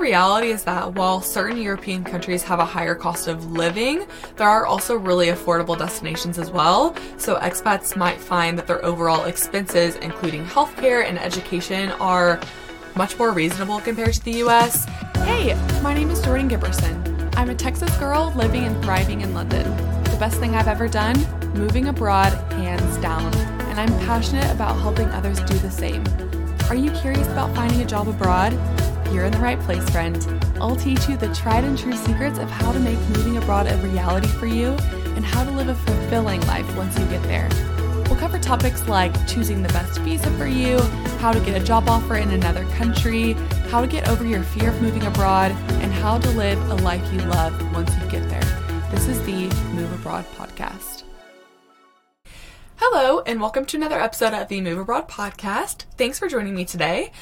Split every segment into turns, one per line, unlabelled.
reality is that while certain European countries have a higher cost of living, there are also really affordable destinations as well. So expats might find that their overall expenses, including healthcare and education, are much more reasonable compared to the US.
Hey, my name is Jordan Giberson. I'm a Texas girl living and thriving in London. The best thing I've ever done? Moving abroad, hands down. And I'm passionate about helping others do the same. Are you curious about finding a job abroad? You're in the right place, friend. I'll teach you the tried and true secrets of how to make moving abroad a reality for you and how to live a fulfilling life once you get there. We'll cover topics like choosing the best visa for you, how to get a job offer in another country, how to get over your fear of moving abroad, and how to live a life you love once you get there. This is the Move Abroad podcast.
Hello, and welcome to another episode of the Move Abroad podcast. Thanks for joining me today.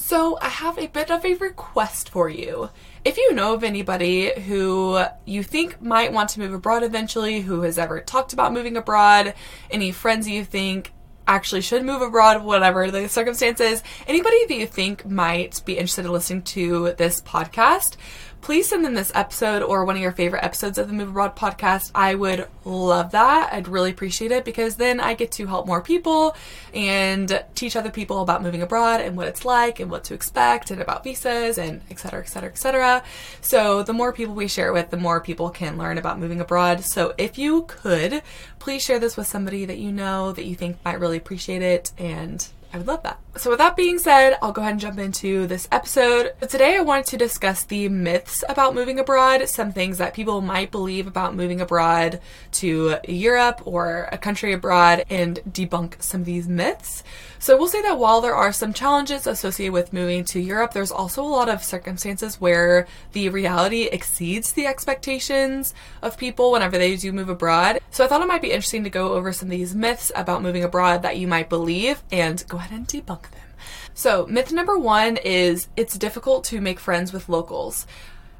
So, I have a bit of a request for you. If you know of anybody who you think might want to move abroad eventually, who has ever talked about moving abroad, any friends you think actually should move abroad, whatever the circumstances, anybody that you think might be interested in listening to this podcast, please send them this episode or one of your favorite episodes of the Move Abroad podcast. I would love that. I'd really appreciate it because then I get to help more people and teach other people about moving abroad and what it's like and what to expect and about visas and et cetera, et cetera, et cetera. So the more people we share it with, the more people can learn about moving abroad. So if you could, please share this with somebody that you know that you think might really appreciate it and I would love that. So, with that being said, I'll go ahead and jump into this episode. Today, I wanted to discuss the myths about moving abroad, some things that people might believe about moving abroad to Europe or a country abroad, and debunk some of these myths. So, we'll say that while there are some challenges associated with moving to Europe, there's also a lot of circumstances where the reality exceeds the expectations of people whenever they do move abroad. So, I thought it might be interesting to go over some of these myths about moving abroad that you might believe and go ahead and debunk them. So, myth number one is it's difficult to make friends with locals.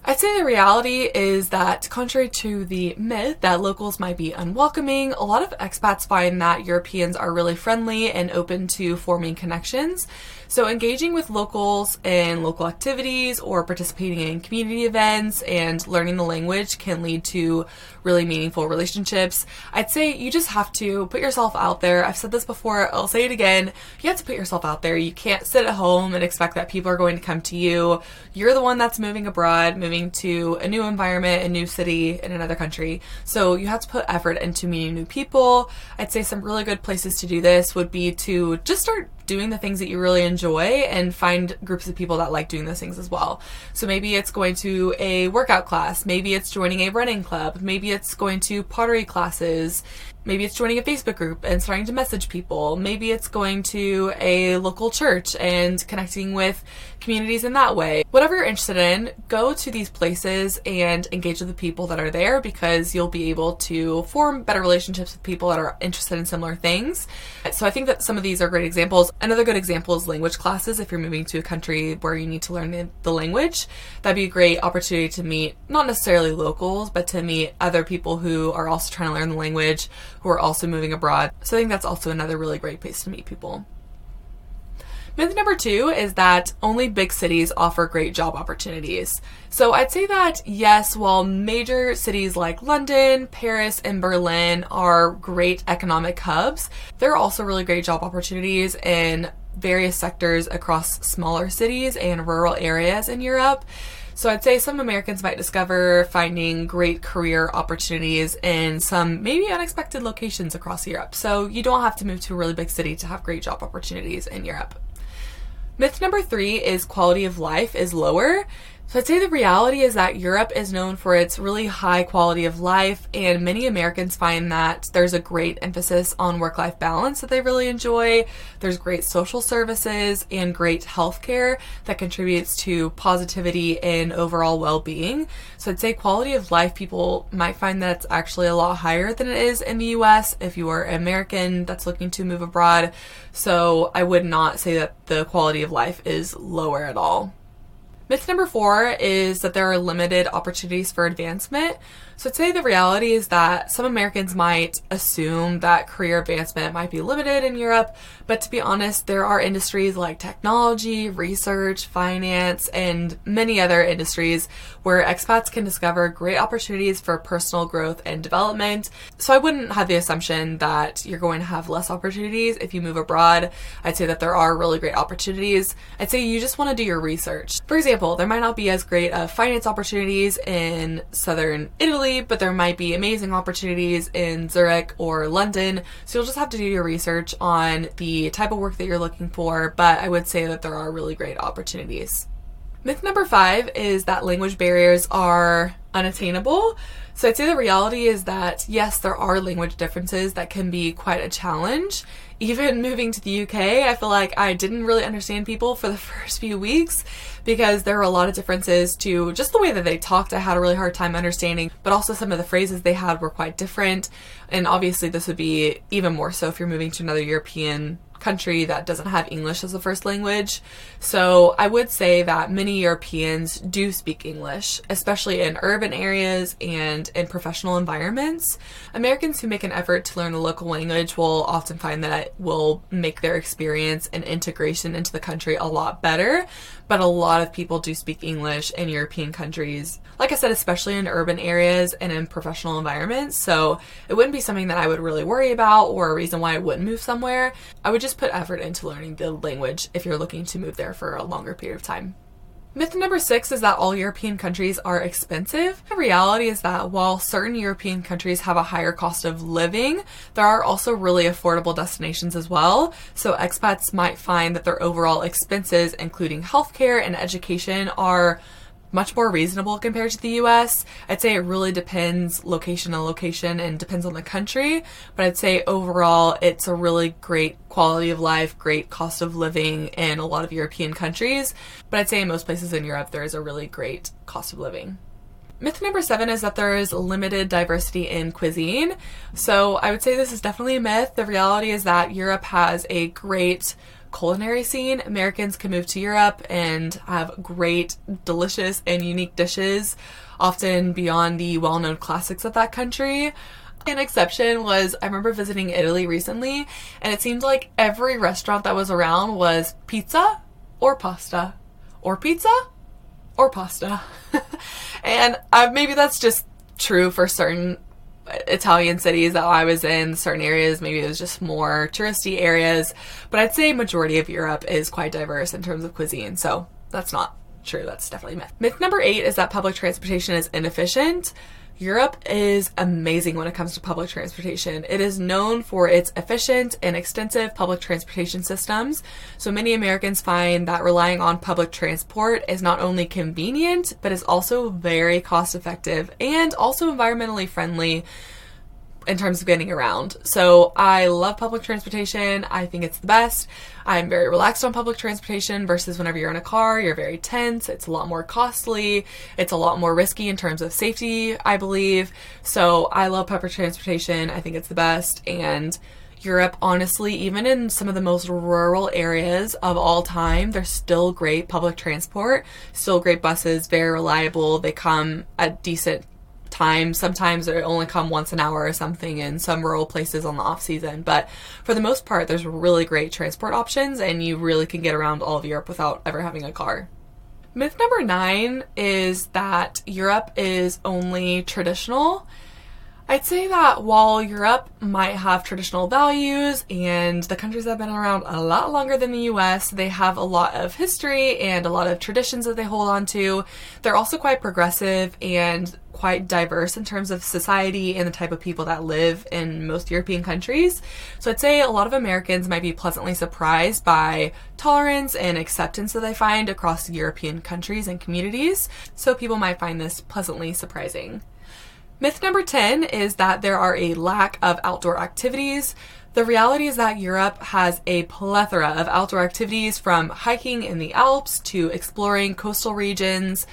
I'd say the reality is that, contrary to the myth that locals might be unwelcoming, a lot of expats find that Europeans are really friendly and open to forming connections. So, engaging with locals in local activities or participating in community events and learning the language can lead to really meaningful relationships. I'd say you just have to put yourself out there. I've said this before, I'll say it again. You have to put yourself out there. You can't sit at home and expect that people are going to come to you. You're the one that's moving abroad, moving to a new environment, a new city in another country. So, you have to put effort into meeting new people. I'd say some really good places to do this would be to just start doing the things that you really enjoy and find groups of people that like doing those things as well. So maybe it's going to a workout class, maybe it's joining a running club, maybe it's going to pottery classes, maybe it's joining a Facebook group and starting to message people, maybe it's going to a local church and connecting with communities in that way. Whatever you're interested in, go to these places and engage with the people that are there because you'll be able to form better relationships with people that are interested in similar things. So I think that some of these are great examples. Another good example is language classes. If you're moving to a country where you need to learn the language, that'd be a great opportunity to meet not necessarily locals, but to meet other people who are also trying to learn the language, who are also moving abroad. So I think that's also another really great place to meet people. Myth number two is that only big cities offer great job opportunities. So I'd say that yes, while major cities like London, Paris, and Berlin are great economic hubs, there are also really great job opportunities in various sectors across smaller cities and rural areas in Europe. So I'd say some Americans might discover finding great career opportunities in some maybe unexpected locations across Europe. So you don't have to move to a really big city to have great job opportunities in Europe. Myth number three is quality of life is lower. So I'd say the reality is that Europe is known for its really high quality of life, and many Americans find that there's a great emphasis on work life balance that they really enjoy. There's great social services and great healthcare that contributes to positivity and overall well being. So I'd say quality of life, people might find that it's actually a lot higher than it is in the US if you are American that's looking to move abroad. So I would not say that the quality of life is lower at all. Myth number four is that there are limited opportunities for advancement. So say the reality is that some Americans might assume that career advancement might be limited in Europe, but to be honest, there are industries like technology, research, finance, and many other industries where expats can discover great opportunities for personal growth and development. So I wouldn't have the assumption that you're going to have less opportunities if you move abroad. I'd say that there are really great opportunities. I'd say you just want to do your research. For example, there might not be as great of finance opportunities in southern Italy Italy, but there might be amazing opportunities in Zurich or London. So you'll just have to do your research on the type of work that you're looking for, but I would say that there are really great opportunities. Myth number five is that language barriers are unattainable. So I'd say the reality is that yes, there are language differences that can be quite a challenge. Even moving to the UK, I feel like I didn't really understand people for the first few weeks because there were a lot of differences to just the way that they talked. I had a really hard time understanding, but also some of the phrases they had were quite different. And obviously, this would be even more so if you're moving to another European country that doesn't have English as a first language. So I would say that many Europeans do speak English, especially in urban areas and in professional environments. Americans who make an effort to learn the local language will often find that it will make their experience and integration into the country a lot better. But a lot of people do speak English in European countries. Like I said, especially in urban areas and in professional environments. So it wouldn't be something that I would really worry about or a reason why I wouldn't move somewhere. I would just just put effort into learning the language if you're looking to move there for a longer period of time. Myth number six is that all European countries are expensive. The reality is that while certain European countries have a higher cost of living, there are also really affordable destinations as well. So expats might find that their overall expenses, including healthcare and education, are much more reasonable compared to the US. I'd say it really depends location to location and depends on the country, but I'd say overall it's a really great quality of life, great cost of living in a lot of European countries, but I'd say in most places in Europe there is a really great cost of living. Myth number seven is that there is limited diversity in cuisine. So I would say this is definitely a myth. The reality is that Europe has a great culinary scene. Americans can move to Europe and have great, delicious, and unique dishes, often beyond the well known classics of that country. An exception was I remember visiting Italy recently, and it seemed like every restaurant that was around was pizza or pasta, or pizza or pasta. and uh, maybe that's just true for certain Italian cities that I was in, certain areas, maybe it was just more touristy areas. But I'd say majority of Europe is quite diverse in terms of cuisine. So that's not true. That's definitely myth. Myth number eight is that public transportation is inefficient. Europe is amazing when it comes to public transportation. It is known for its efficient and extensive public transportation systems. So many Americans find that relying on public transport is not only convenient, but is also very cost effective and also environmentally friendly in terms of getting around. So I love public transportation. I think it's the best. I'm very relaxed on public transportation versus whenever you're in a car, you're very tense. It's a lot more costly. It's a lot more risky in terms of safety, I believe. So I love public transportation. I think it's the best. And Europe, honestly, even in some of the most rural areas of all time, there's still great public transport, still great buses, very reliable. They come at decent time. Sometimes they only come once an hour or something in some rural places on the off season. But for the most part, there's really great transport options, and you really can get around all of Europe without ever having a car. Myth number nine is that Europe is only traditional. I'd say that while Europe might have traditional values and the countries have been around a lot longer than the US, they have a lot of history and a lot of traditions that they hold on to. They're also quite progressive and quite diverse in terms of society and the type of people that live in most European countries. So I'd say a lot of Americans might be pleasantly surprised by tolerance and acceptance that they find across European countries and communities. So people might find this pleasantly surprising. Myth number 10 is that there are a lack of outdoor activities. The reality is that Europe has a plethora of outdoor activities from hiking in the Alps to exploring coastal regions.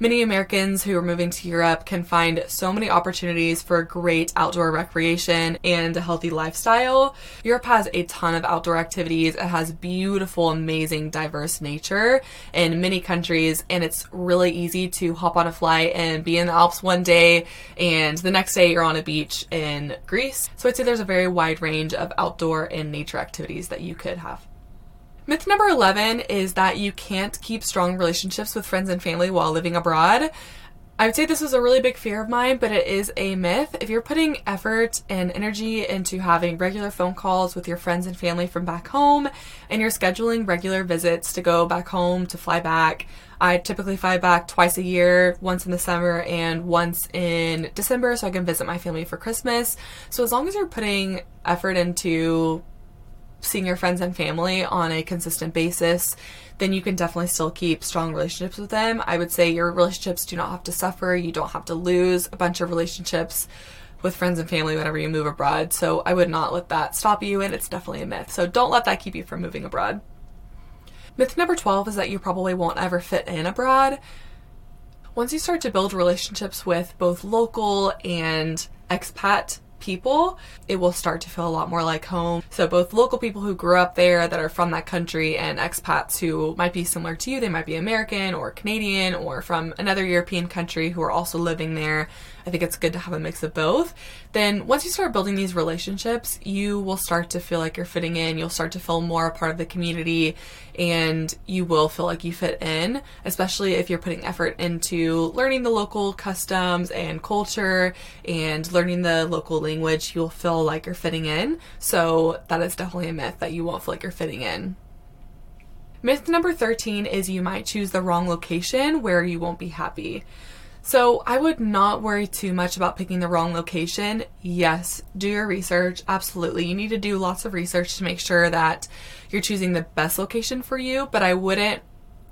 Many Americans who are moving to Europe can find so many opportunities for great outdoor recreation and a healthy lifestyle. Europe has a ton of outdoor activities. It has beautiful, amazing, diverse nature in many countries, and it's really easy to hop on a flight and be in the Alps one day, and the next day you're on a beach in Greece. So I'd say there's a very wide range of outdoor and nature activities that you could have. Myth number 11 is that you can't keep strong relationships with friends and family while living abroad. I would say this is a really big fear of mine, but it is a myth. If you're putting effort and energy into having regular phone calls with your friends and family from back home, and you're scheduling regular visits to go back home, to fly back, I typically fly back twice a year, once in the summer and once in December, so I can visit my family for Christmas. So as long as you're putting effort into seeing your friends and family on a consistent basis, then you can definitely still keep strong relationships with them. I would say your relationships do not have to suffer. You don't have to lose a bunch of relationships with friends and family whenever you move abroad. So I would not let that stop you, and it's definitely a myth. So don't let that keep you from moving abroad. Myth number 12 is that you probably won't ever fit in abroad. Once you start to build relationships with both local and expat people, it will start to feel a lot more like home. So, both local people who grew up there that are from that country and expats who might be similar to you, they might be American or Canadian or from another European country who are also living there. I think it's good to have a mix of both. Then, once you start building these relationships, you will start to feel like you're fitting in. You'll start to feel more a part of the community and you will feel like you fit in, especially if you're putting effort into learning the local customs and culture and learning the local language. You'll feel like you're fitting in. So, that is definitely a myth that you won't feel like you're fitting in. Myth number 13 is you might choose the wrong location where you won't be happy. So I would not worry too much about picking the wrong location. Yes, do your research. Absolutely. You need to do lots of research to make sure that you're choosing the best location for you, but I wouldn't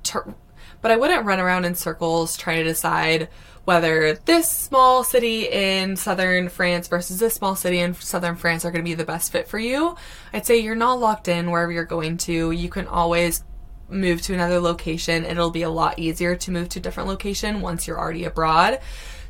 ter- but I wouldn't run around in circles trying to decide whether this small city in southern France versus this small city in southern France are going to be the best fit for you. I'd say you're not locked in wherever you're going to. You can always move to another location, it'll be a lot easier to move to a different location once you're already abroad.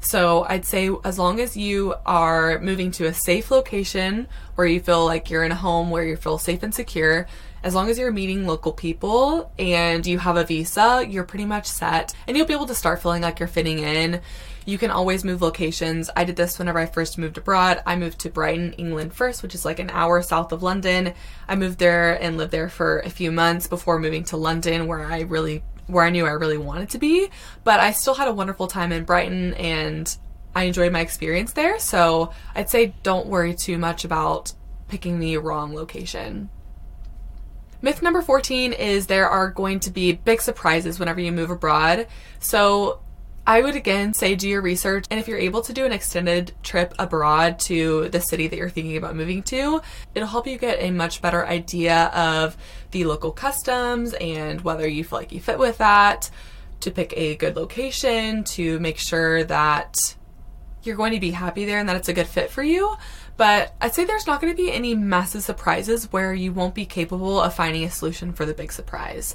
So I'd say as long as you are moving to a safe location where you feel like you're in a home where you feel safe and secure, as long as you're meeting local people and you have a visa, you're pretty much set and you'll be able to start feeling like you're fitting in. You can always move locations. I did this whenever I first moved abroad. I moved to Brighton, England first, which is like an hour south of London. I moved there and lived there for a few months before moving to London, where I really where I knew I really wanted to be. But I still had a wonderful time in Brighton and I enjoyed my experience there. So I'd say don't worry too much about picking the wrong location. Myth number 14 is there are going to be big surprises whenever you move abroad. So I would again say do your research, and if you're able to do an extended trip abroad to the city that you're thinking about moving to, it'll help you get a much better idea of the local customs and whether you feel like you fit with that, to pick a good location, to make sure that you're going to be happy there and that it's a good fit for you. But I'd say there's not going to be any massive surprises where you won't be capable of finding a solution for the big surprise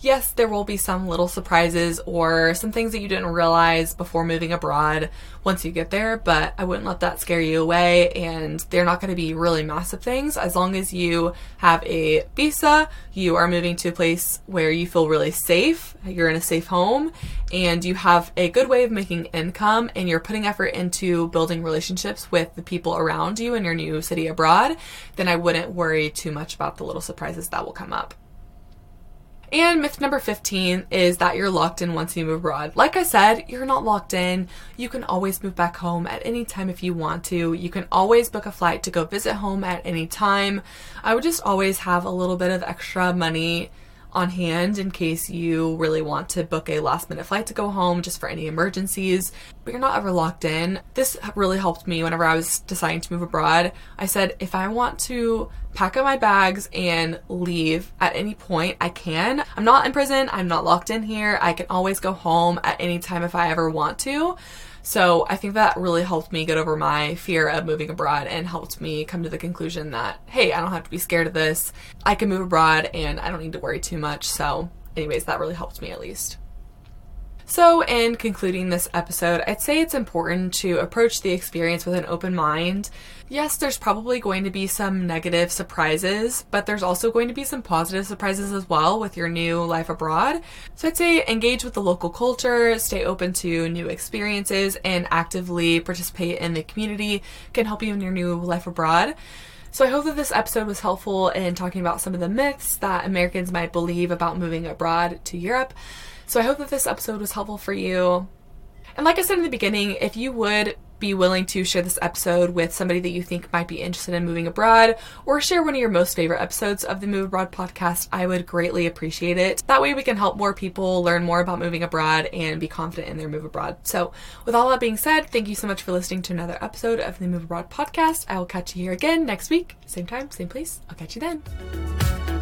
yes, there will be some little surprises or some things that you didn't realize before moving abroad once you get there, but I wouldn't let that scare you away. And they're not going to be really massive things. As long as you have a visa, you are moving to a place where you feel really safe, you're in a safe home, and you have a good way of making income, and you're putting effort into building relationships with the people around you in your new city abroad, then I wouldn't worry too much about the little surprises that will come up. And myth number 15 is that you're locked in once you move abroad. Like I said, you're not locked in. You can always move back home at any time if you want to. You can always book a flight to go visit home at any time. I would just always have a little bit of extra money on hand in case you really want to book a last minute flight to go home just for any emergencies, but you're not ever locked in. This really helped me whenever I was deciding to move abroad. I said, if I want to pack up my bags and leave at any point, I can. I'm not in prison, I'm not locked in here. I can always go home at any time if I ever want to. So I think that really helped me get over my fear of moving abroad and helped me come to the conclusion that, hey, I don't have to be scared of this. I can move abroad and I don't need to worry too much. So, anyways, that really helped me at least. So, in concluding this episode, I'd say it's important to approach the experience with an open mind. Yes, there's probably going to be some negative surprises, but there's also going to be some positive surprises as well with your new life abroad. So, I'd say engage with the local culture, stay open to new experiences, and actively participate in the community can help you in your new life abroad. So I hope that this episode was helpful in talking about some of the myths that Americans might believe about moving abroad to Europe. So I hope that this episode was helpful for you. And like I said in the beginning, if you would be willing to share this episode with somebody that you think might be interested in moving abroad, or share one of your most favorite episodes of the Move Abroad podcast, I would greatly appreciate it. That way, we can help more people learn more about moving abroad and be confident in their move abroad. So, with all that being said, thank you so much for listening to another episode of the Move Abroad podcast. I will catch you here again next week, same time, same place. I'll catch you then.